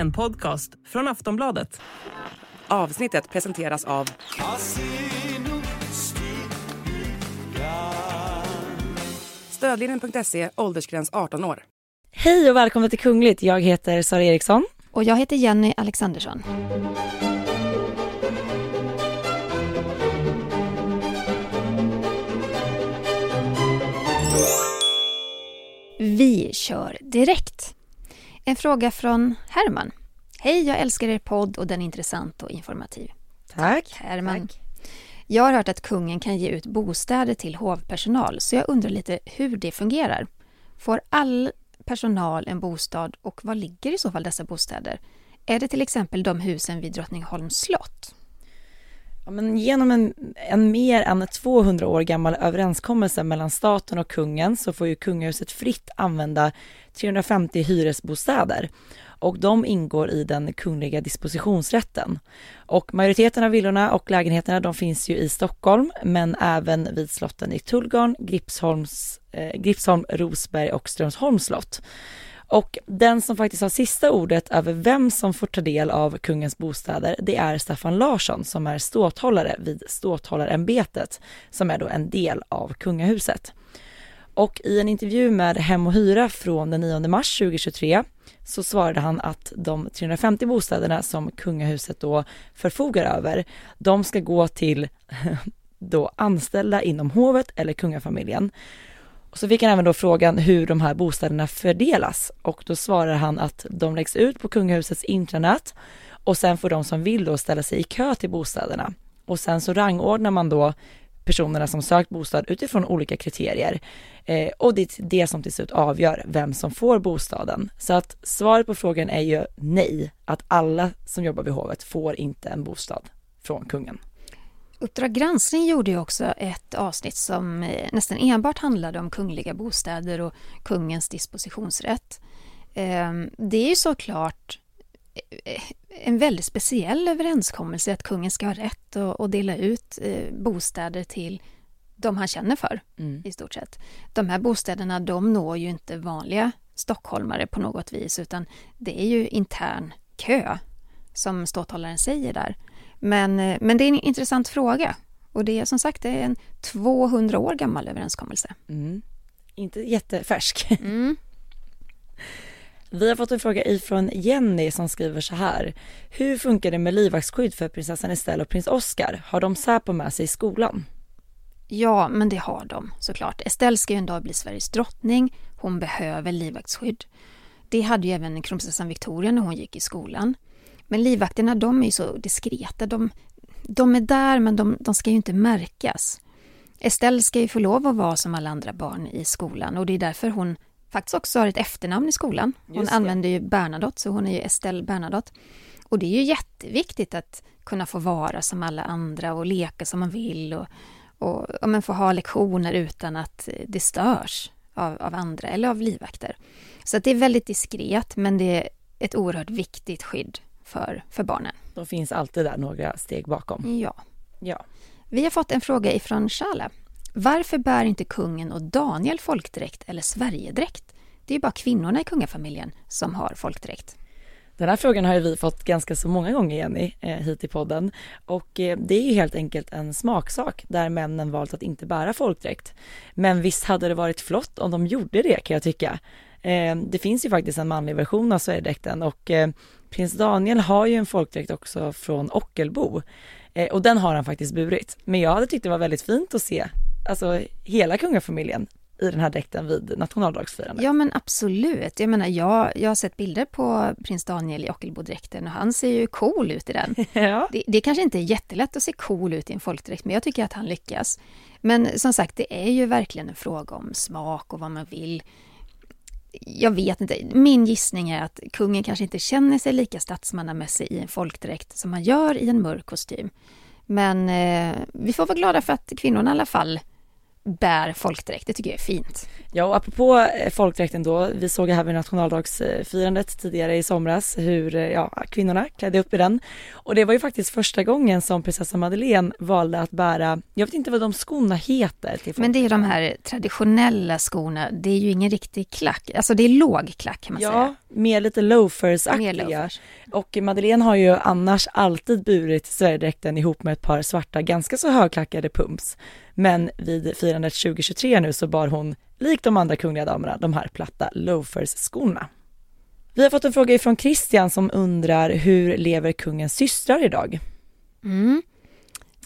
En podcast från Aftonbladet. Avsnittet presenteras av Stödlinjen.se, åldersgräns 18 år. Hej och välkommen till Kungligt. Jag heter Sara Eriksson. Och jag heter Jenny Alexandersson. Vi kör direkt. En fråga från Herman. Hej, jag älskar er podd och den är intressant och informativ. Tack. Herman. Jag har hört att kungen kan ge ut bostäder till hovpersonal så jag undrar lite hur det fungerar. Får all personal en bostad och var ligger i så fall dessa bostäder? Är det till exempel de husen vid Drottningholms slott? Ja, men genom en, en mer än 200 år gammal överenskommelse mellan staten och kungen så får ju kungahuset fritt använda 350 hyresbostäder och de ingår i den kungliga dispositionsrätten. Och majoriteten av villorna och lägenheterna de finns ju i Stockholm men även vid slotten i Tullgarn, Gripsholms, eh, Gripsholm, Rosberg och Strömsholms slott. Och den som faktiskt har sista ordet över vem som får ta del av kungens bostäder, det är Staffan Larsson som är ståthållare vid ståthållarämbetet, som är då en del av kungahuset. Och i en intervju med Hem och Hyra från den 9 mars 2023 så svarade han att de 350 bostäderna som kungahuset då förfogar över, de ska gå till då anställda inom hovet eller kungafamiljen. Och så fick han även då frågan hur de här bostäderna fördelas och då svarar han att de läggs ut på kungahusets intranät och sen får de som vill då ställa sig i kö till bostäderna. Och sen så rangordnar man då personerna som sökt bostad utifrån olika kriterier. Eh, och det är det som till slut avgör vem som får bostaden. Så att svaret på frågan är ju nej, att alla som jobbar vid hovet får inte en bostad från kungen. Uppdrag granskning gjorde ju också ett avsnitt som eh, nästan enbart handlade om kungliga bostäder och kungens dispositionsrätt. Ehm, det är ju såklart eh, en väldigt speciell överenskommelse att kungen ska ha rätt att dela ut eh, bostäder till de han känner för, mm. i stort sett. De här bostäderna de når ju inte vanliga stockholmare på något vis utan det är ju intern kö, som ståthållaren säger där. Men, eh, men det är en intressant fråga. Och det är som sagt det är en 200 år gammal överenskommelse. Mm. Inte jättefärsk. Mm. Vi har fått en fråga ifrån Jenny som skriver så här. Hur funkar det med livvaktsskydd för prinsessan Estelle och prins Oscar? Har de Säpo med sig i skolan? Ja, men det har de såklart. Estelle ska ju en dag bli Sveriges drottning. Hon behöver livvaktsskydd. Det hade ju även kronprinsessan Victoria när hon gick i skolan. Men livvakterna de är ju så diskreta. De, de är där men de, de ska ju inte märkas. Estelle ska ju få lov att vara som alla andra barn i skolan och det är därför hon faktiskt också har ett efternamn i skolan. Hon använder ju Bernadotte, så hon är ju Estelle Bernadotte. Och det är ju jätteviktigt att kunna få vara som alla andra och leka som man vill och, och, och men få ha lektioner utan att det störs av, av andra eller av livvakter. Så det är väldigt diskret men det är ett oerhört viktigt skydd för, för barnen. De finns alltid där några steg bakom. Ja. ja. Vi har fått en fråga ifrån Shala. Varför bär inte kungen och Daniel folkdräkt eller Sverigedräkt? Det är ju bara kvinnorna i kungafamiljen som har folkdräkt. Den här frågan har vi fått ganska så många gånger Jenny eh, hit i podden och eh, det är ju helt enkelt en smaksak där männen valt att inte bära folkdräkt. Men visst hade det varit flott om de gjorde det kan jag tycka. Eh, det finns ju faktiskt en manlig version av Sverigedräkten och eh, prins Daniel har ju en folkdräkt också från Ockelbo eh, och den har han faktiskt burit. Men jag hade tyckt det var väldigt fint att se, alltså hela kungafamiljen i den här dräkten vid nationaldagsfirandet. Ja men absolut. Jag menar jag, jag har sett bilder på prins Daniel i Ockelbo-dräkten och han ser ju cool ut i den. ja. det, det kanske inte är jättelätt att se cool ut i en folkdräkt men jag tycker att han lyckas. Men som sagt det är ju verkligen en fråga om smak och vad man vill jag vet inte, min gissning är att kungen kanske inte känner sig lika statsmannamässig i en folkdräkt som han gör i en mörk kostym. Men eh, vi får vara glada för att kvinnorna i alla fall bär folkdräkt. Det tycker jag är fint. Ja, och apropå eh, folkdräkten då, vi såg här vid nationaldagsfirandet tidigare i somras hur eh, ja, kvinnorna klädde upp i den. Och det var ju faktiskt första gången som prinsessan Madeleine valde att bära, jag vet inte vad de skorna heter. Men det är de här traditionella skorna, det är ju ingen riktig klack, alltså det är låg klack kan man ja, säga. Mer lite loafers-aktiga. Och Madeleine har ju annars alltid burit Sverigedräkten ihop med ett par svarta, ganska så högklackade pumps. Men vid firandet 2023 nu så bar hon, likt de andra kungliga damerna, de här platta loafers-skorna. Vi har fått en fråga ifrån Christian som undrar hur lever kungens systrar idag? Mm.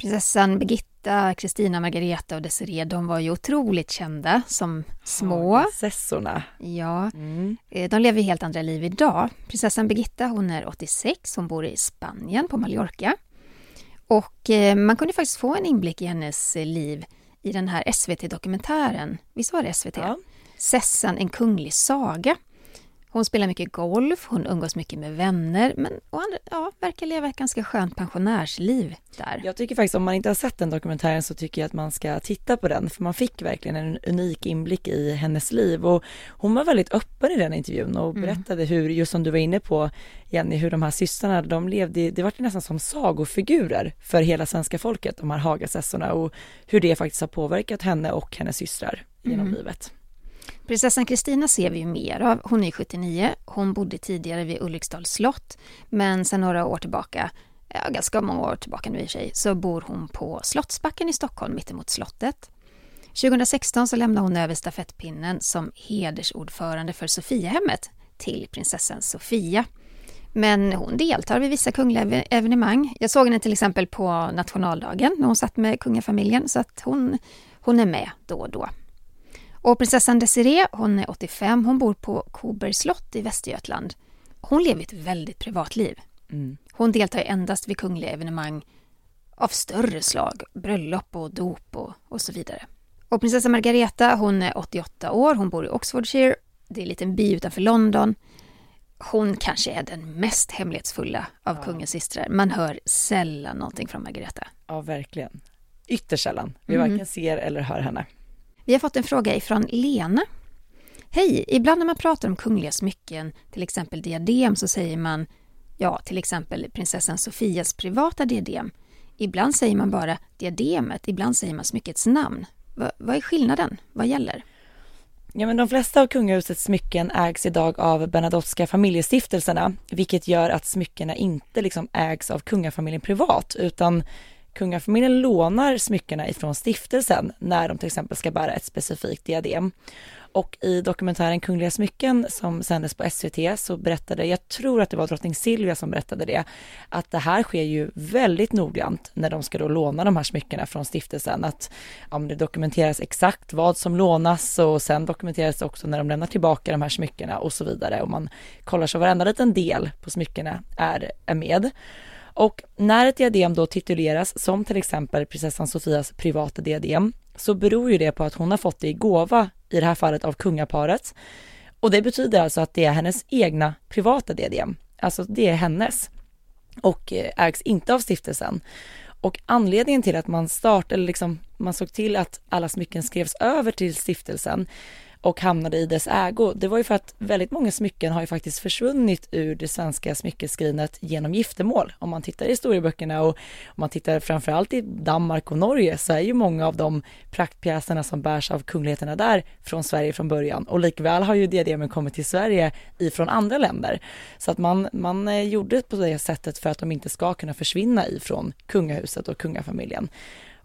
Prinsessan Birgitta, Kristina, Margareta och Desiree, de var ju otroligt kända som små. Prinsessorna. Ja, mm. Eh, de lever helt andra liv idag. Prinsessan Birgitta, hon är 86, hon bor i Spanien på Mallorca. Och eh, man kunde faktiskt få en inblick i hennes eh, liv i den här SVT-dokumentären. Visst var det SVT? Ja. Sessan, en kunglig saga hon spelar mycket golf, hon umgås mycket med vänner, men och andra, ja, verkar leva ett ganska skönt pensionärsliv där. Jag tycker faktiskt, om man inte har sett den dokumentären så tycker jag att man ska titta på den, för man fick verkligen en unik inblick i hennes liv och hon var väldigt öppen i den intervjun och mm. berättade mm. hur, just som du var inne på Jenny, hur de här systrarna, de levde, det var nästan som sagofigurer för hela svenska folket, de här Hagasessorna och hur det faktiskt har påverkat henne och hennes systrar genom mm. livet. Prinsessan Kristina ser vi ju mer av. Hon är 79. Hon bodde tidigare vid Ulriksdals slott. Men sedan några år tillbaka, ja, ganska många år tillbaka nu i sig, så bor hon på Slottsbacken i Stockholm mittemot slottet. 2016 så lämnade hon över stafettpinnen som hedersordförande för Sofiahemmet till prinsessan Sofia. Men hon deltar vid vissa kungliga evenemang. Jag såg henne till exempel på nationaldagen när hon satt med kungafamiljen så att hon, hon är med då och då. Och prinsessan Desiree, hon är 85, hon bor på Kobergs slott i Västergötland. Hon lever ett väldigt privatliv. Mm. Hon deltar endast vid kungliga evenemang av större slag, bröllop och dop och, och så vidare. Och prinsessa Margareta, hon är 88 år, hon bor i Oxfordshire, det är en liten by utanför London. Hon kanske är den mest hemlighetsfulla av ja. kungens systrar. Man hör sällan någonting från Margareta. Ja, verkligen. Ytterst sällan. Vi mm. varken ser eller hör henne. Vi har fått en fråga ifrån Lena. Hej! Ibland när man pratar om kungliga smycken, till exempel diadem, så säger man ja, till exempel prinsessan Sofias privata diadem. Ibland säger man bara diademet, ibland säger man smyckets namn. V vad är skillnaden? Vad gäller? Ja, men de flesta av kungahusets smycken ägs idag av Bernadotteska familjestiftelserna, vilket gör att smyckena inte liksom ägs av kungafamiljen privat, utan Kungafamiljen lånar smyckena ifrån stiftelsen när de till exempel ska bära ett specifikt diadem. Och i dokumentären Kungliga smycken som sändes på SVT så berättade, jag tror att det var drottning Silvia som berättade det, att det här sker ju väldigt noggrant när de ska då låna de här smyckena från stiftelsen. Att ja, det dokumenteras exakt vad som lånas och sen dokumenteras det också när de lämnar tillbaka de här smyckena och så vidare. Och man kollar så varenda liten del på smyckena är, är med. Och när ett diadem då tituleras som till exempel prinsessan Sofias privata diadem så beror ju det på att hon har fått det i gåva, i det här fallet av kungaparet. Och det betyder alltså att det är hennes egna privata diadem, alltså det är hennes och eh, ägs inte av stiftelsen. Och anledningen till att man startade, eller liksom man såg till att alla smycken skrevs över till stiftelsen och hamnade i dess ägo, det var ju för att väldigt många smycken har ju faktiskt försvunnit ur det svenska smyckeskrinet genom giftermål. Om man tittar i historieböckerna och om man tittar framförallt i Danmark och Norge så är ju många av de praktpjäserna som bärs av kungligheterna där från Sverige från början och likväl har ju diademen kommit till Sverige ifrån andra länder. Så att man, man eh, gjorde på det sättet för att de inte ska kunna försvinna ifrån kungahuset och kungafamiljen.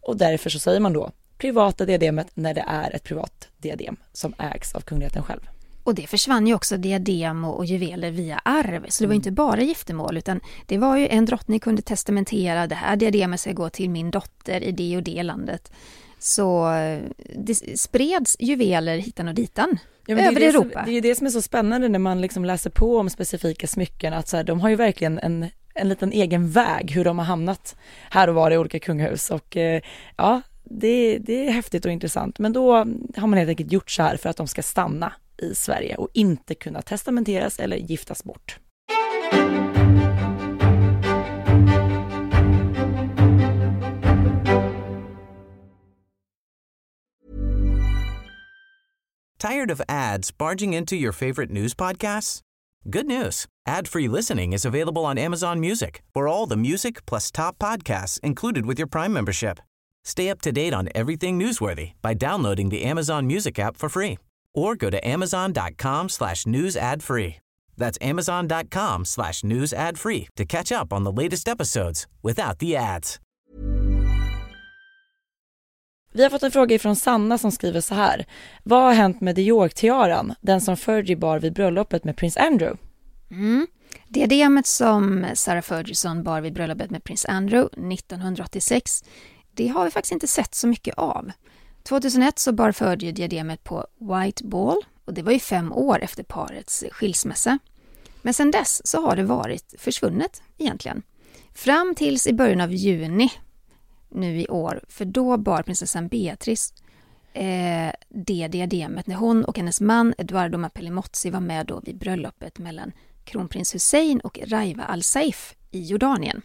Och därför så säger man då privata diademet när det är ett privat diadem som ägs av kungligheten själv. Och det försvann ju också diadem och, juveler via arv, så det var mm. inte bara giftermål utan det var ju en drottning kunde testamentera det här diademet ska gå till min dotter i det och det landet. Så eh, det spreds juveler hitan och ditan. Ja, över det Europa. Som, det är ju det som är så spännande när man liksom läser på om specifika smycken, att så här, de har ju verkligen en, en liten egen väg hur de har hamnat här och var i olika kungahus och eh, ja, det, det är häftigt och intressant, men då har man helt enkelt gjort så här för att de ska stanna i Sverige och inte kunna testamenteras eller giftas bort. Tired of ads barging into your favorite news podcasts? Good news. Ad-free listening is available on Amazon Music for all the music plus top podcasts included with your Prime membership. Stay up to date on everything newsworthy by downloading the Amazon Music app for free or go to amazon.com slash news ad free. That's amazon.com slash news ad free to catch up on the latest episodes without the ads. Vi har fått en fråga från Sanna som skriver så här. Vad har hänt med Dior-tiaran, den som Fergie bar vid bröllopet med prins Andrew? Mm. Diademet som Sarah Ferguson bar vid bröllopet med prins Andrew 1986, det har vi faktiskt inte sett så mycket av. 2001 så bar Fergie diademet på White Ball och det var ju fem år efter parets skilsmässa. Men sedan dess så har det varit försvunnet egentligen. Fram tills i början av juni nu i år, för då bar prinsessan Beatrice eh, det diademet när hon och hennes man Eduardo Mapellimozzi var med då vid bröllopet mellan kronprins Hussein och Raiva al-Saif i Jordanien.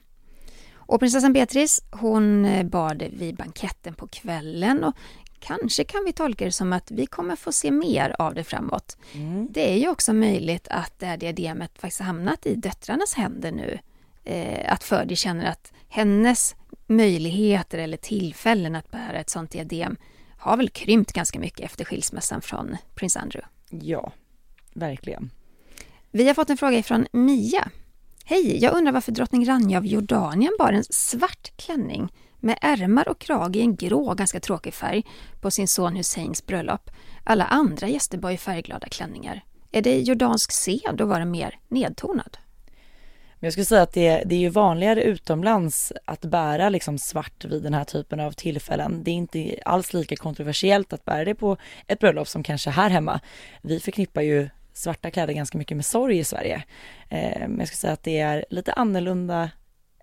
Och prinsessan Beatrice hon eh, bar det vid banketten på kvällen och kanske kan vi tolka det som att vi kommer få se mer av det framåt. Mm. Det är ju också möjligt att det här diademet faktiskt hamnat i döttrarnas händer nu. Eh, att Ferdi känner att hennes möjligheter eller tillfällen att bära ett sånt diadem har väl krympt ganska mycket efter skilsmässan från prins Andrew. Ja, verkligen. Vi har fått en fråga från Mia. Hej, jag undrar varför drottning Rania av Jordanien bar en svart klänning med ärmar och krage i en grå, ganska tråkig färg på sin son Husseins bröllop. Alla andra gäster bar ju färgglada klänningar. Är det jordansk sed att vara mer nedtonad? Men jag skulle säga att det, det är ju vanligare utomlands att bära liksom svart vid den här typen av tillfällen. Det är inte alls lika kontroversiellt att bära det på ett bröllop som kanske här hemma. Vi förknippar ju svarta kläder ganska mycket med sorg i Sverige. Eh, men jag skulle säga att det är lite annorlunda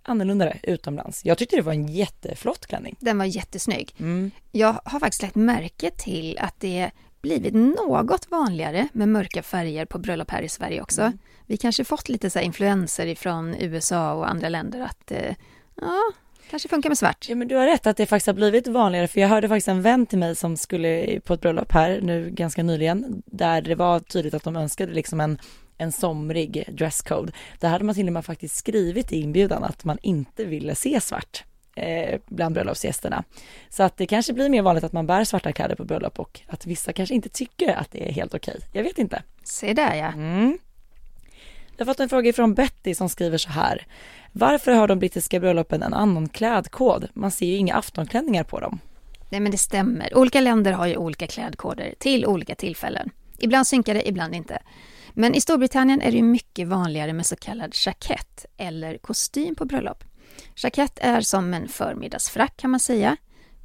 annorlunda utomlands. Jag tyckte det var en jätteflott klänning. Den var jättesnygg. Mm. Jag har faktiskt lagt märke till att det blivit något vanligare med mörka färger på bröllop här i Sverige också. Mm. Vi kanske fått lite så influenser ifrån USA och andra länder att eh, ja, kanske funkar med svart. Ja men du har rätt att det faktiskt har blivit vanligare för jag hörde faktiskt en vän till mig som skulle på ett bröllop här nu ganska nyligen där det var tydligt att de önskade liksom en en somrig dresscode. Där hade man till och med faktiskt skrivit i inbjudan att man inte ville se svart eh, bland bröllopsgästerna. Så att det kanske blir mer vanligt att man bär svarta kläder på bröllop och att vissa kanske inte tycker att det är helt okej. Jag vet inte. Se där ja. Mm. Jag har fått en fråga från Betty som skriver så här. Varför har de brittiska bröllopen en annan klädkod? Man ser ju inga aftonklänningar på dem. Nej men det stämmer. Olika länder har ju olika klädkoder till olika tillfällen. Ibland synkar det, ibland inte. Men i Storbritannien är det mycket vanligare med så kallad jackett eller kostym på bröllop. Jackett är som en förmiddagsfrack kan man säga.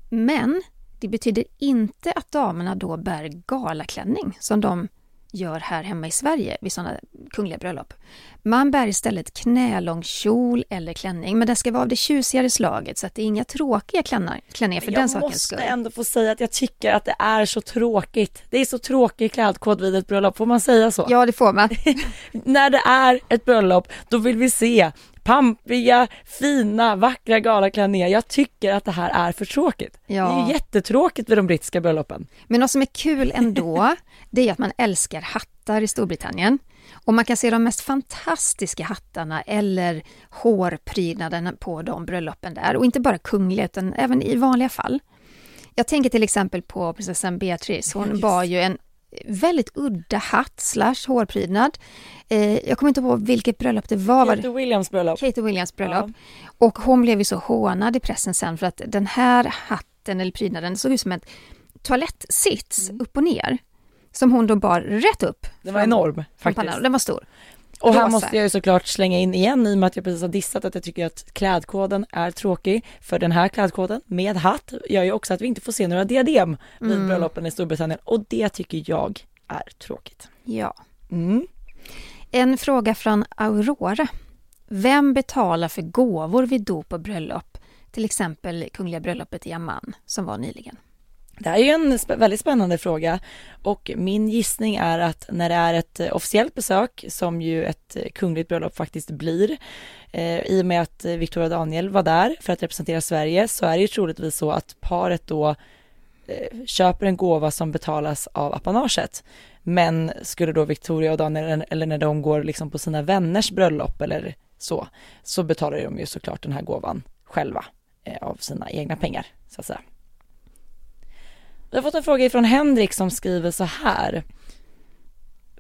Men det betyder inte att damerna då bär galaklänning som de gör här hemma i Sverige vid sådana kungliga bröllop. Man bär istället knälång kjol eller klänning, men det ska vara av det tjusigare slaget så att det är inga tråkiga klänningar, klänningar för jag den sakens skull. Jag måste ändå få säga att jag tycker att det är så tråkigt. Det är så tråkig klädkod vid ett bröllop, får man säga så? Ja, det får man. När det är ett bröllop, då vill vi se pampiga, fina, vackra galaklänningar. Jag tycker att det här är för tråkigt. Ja. Det är ju jättetråkigt vid de brittiska bröllopen. Men något som är kul ändå, det är att man älskar hattar i Storbritannien. Och man kan se de mest fantastiska hattarna eller hårprydnaderna på de bröllopen där. Och inte bara kungliga utan även i vanliga fall. Jag tänker till exempel på prinsessan Beatrice. Hon bar ju en väldigt udda hatt slash hårprydnad. Eh, jag kommer inte ihåg vilket bröllop det var. Kate Williams bröllop. Kate Williams bröllop. Ja. Och hon blev ju så hånad i pressen sen för att den här hatten eller prydnaden såg ut som en toalettsits mm. upp och ner. Som hon då bar rätt upp. Den var enorm faktiskt. Den var stor. Och här måste jag ju såklart slänga in igen i och med att jag precis har dissat att jag tycker att klädkoden är tråkig. För den här klädkoden med hatt gör ju också att vi inte får se några diadem vid mm. bröllopen i Storbritannien och det tycker jag är tråkigt. Ja. Mm. En fråga från Aurora. Vem betalar för gåvor vid dop och bröllop? Till exempel Kungliga bröllopet i Amman som var nyligen. Det här är ju en väldigt spännande fråga och min gissning är att när det är ett eh, officiellt besök som ju ett eh, kungligt bröllop faktiskt blir eh, i och med att eh, Victoria Daniel var där för att representera Sverige så är det ju troligtvis så att paret då eh, köper en gåva som betalas av apanaget. Men skulle då Victoria och Daniel eller när de går liksom på sina vänners bröllop eller så, så betalar de ju såklart den här gåvan själva eh, av sina egna pengar så att säga. Vi har fått en fråga från Henrik som skriver så här.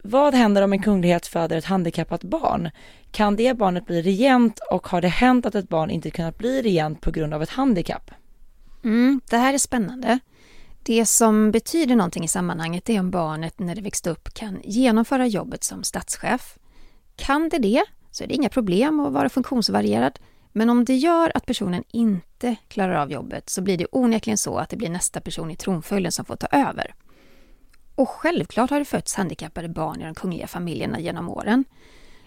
Vad händer om en kunglighet föder ett handikappat barn? Kan det barnet bli regent och har det hänt att ett barn inte kunnat bli regent på grund av ett handikapp? Mm, det här är spännande. Det som betyder någonting i sammanhanget är om barnet när det växte upp kan genomföra jobbet som statschef. Kan det det så är det inga problem att vara funktionsvarierad. Men om det gör att personen inte klarar av jobbet så blir det onekligen så att det blir nästa person i tronföljden som får ta över. Och självklart har det fötts handikappade barn i de kungliga familjerna genom åren.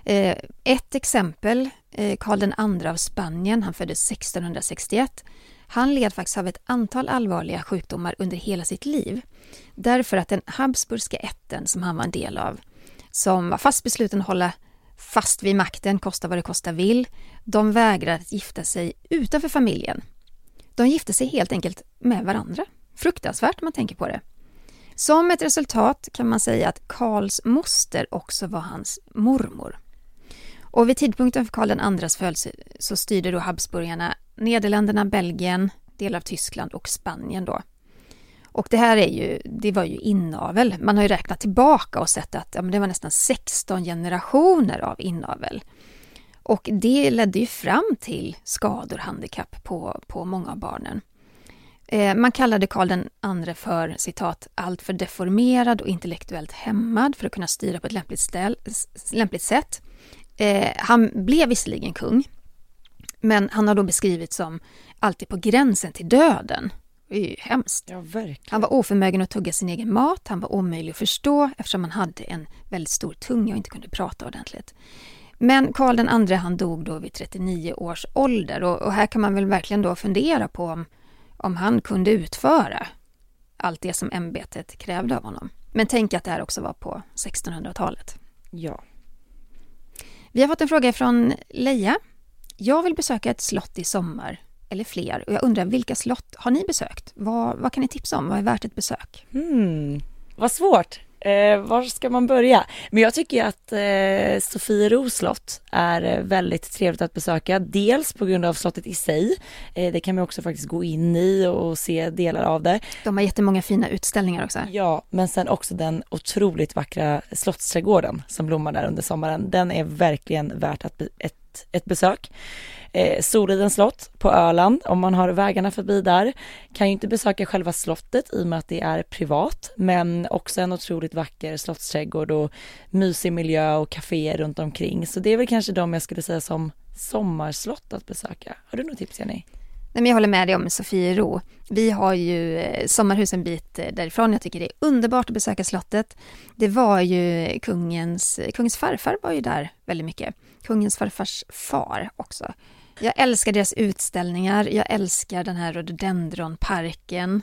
Eh, ett exempel, eh, Karl II av Spanien, han föddes 1661. Han led faktiskt av ett antal allvarliga sjukdomar under hela sitt liv. Därför att den habsburgska ätten som han var en del av, som var fast besluten att hålla fast vid makten, kosta vad det kosta vill, de vägrar att gifta sig utanför familjen. De gifte sig helt enkelt med varandra. Fruktansvärt om man tänker på det. Som ett resultat kan man säga att Karls moster också var hans mormor. Och vid tidpunkten för Karl IIs födelse så styrde då Habsburgarna Nederländerna, Belgien, delar av Tyskland och Spanien då. Och det här är ju, det var ju inavel. Man har ju räknat tillbaka och sett att ja, det var nästan 16 generationer av inavel. Och det ledde ju fram till skador, handikapp på, på många av barnen. Eh, man kallade Karl II för citat alltför deformerad och intellektuellt hämmad för att kunna styra på ett lämpligt, ställ, lämpligt sätt. Eh, han blev visserligen kung, men han har då beskrivits som alltid på gränsen till döden. Det är ju hemskt. Ja. Han var oförmögen att tugga sin egen mat, han var omöjlig att förstå eftersom han hade en väldigt stor tunga och inte kunde prata ordentligt. Men Karl II han dog då vid 39 års ålder och, och, här kan man väl verkligen då fundera på om, om han kunde utföra allt det som ämbetet krävde av honom. Men tänk att det här också var på 1600-talet. Ja. Vi har fått en fråga från Leia. Jag vill besöka ett slott i sommar eller fler. Och jag undrar, vilka slott har ni besökt? Vad, vad kan ni tipsa om? Vad är värt ett besök? Hmm, vad svårt. Eh, var ska man börja? Men jag tycker att eh, Sofiero slott är eh, väldigt trevligt att besöka. Dels på grund av slottet i sig. Eh, det kan man också faktiskt gå in i och se delar av det. De har jättemånga fina utställningar också. Ja, men sen också den otroligt vackra slottsträdgården som blommar där under sommaren. Den är verkligen värt att ett, ett besök. Eh, Solidens slott på Öland, om man har vägarna förbi där, kan ju inte besöka själva slottet i och med att det är privat, men också en otroligt vacker slottsträdgård och mysig miljö och kaféer runt omkring. Så det är väl kanske de jag skulle säga som sommarslott att besöka. Har du något tips Jenny? Nej, men jag håller med dig om Sofiero. Vi har ju eh, sommarhus en bit eh, därifrån. Jag tycker det är underbart att besöka slottet. Det var ju kungens, kungens farfar var ju där väldigt mycket. Kungens farfars far också. Jag älskar deras utställningar. Jag älskar den här rhododendronparken.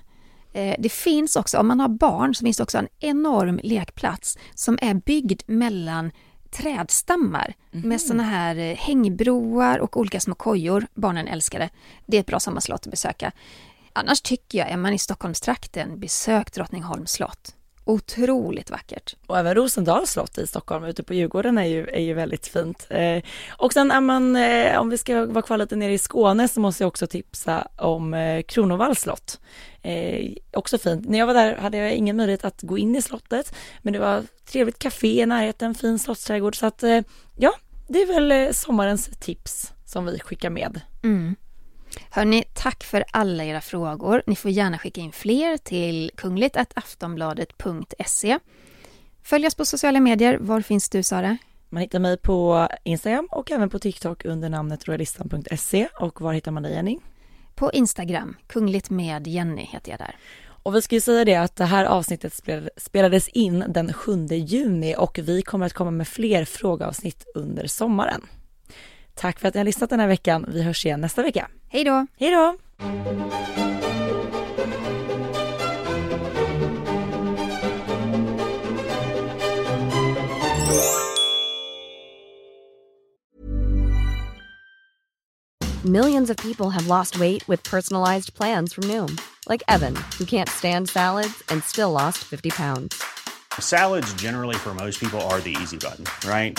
Eh, det finns också, om man har barn, så finns det också en enorm lekplats som är byggd mellan trädstammar mm. med såna här eh, hängbroar och olika små kojor. Barnen älskar det. Det är ett bra sommarslott att besöka. Annars tycker jag, är man i Stockholmstrakten, besök Drottningholms slott. Otroligt vackert. Och även Rosendals slott i Stockholm ute på Djurgården är ju, är ju väldigt fint. Eh, och sen är man, eh, om vi ska vara kvar lite nere i Skåne så måste jag också tipsa om eh, Kronovalls slott. Eh, också fint. När jag var där hade jag ingen möjlighet att gå in i slottet men det var trevligt café i närheten, fin slottsträdgård så att eh, ja, det är väl eh, sommarens tips som vi skickar med. Mm. Hörni, tack för alla era frågor. Ni får gärna skicka in fler till kungligt.aftonbladet.se. Följ oss på sociala medier. Var finns du, Sara? Man hittar mig på Instagram och även på TikTok under namnet royalistan.se. Och var hittar man dig, Jenny? På Instagram, kungligt med Jenny heter jag där. Och vi ska ju säga det att det här avsnittet spelades in den 7 juni och vi kommer att komma med fler frågeavsnitt under sommaren. Tack för att ni har lyssnat den här veckan. Vi hörs igen nästa vecka. Hej då! Hej då! Millions of people have lost weight with personalized plans from Noom. Like Evan, who can't stand salads and still lost 50 pounds. Salads generally for most people are the easy button, right?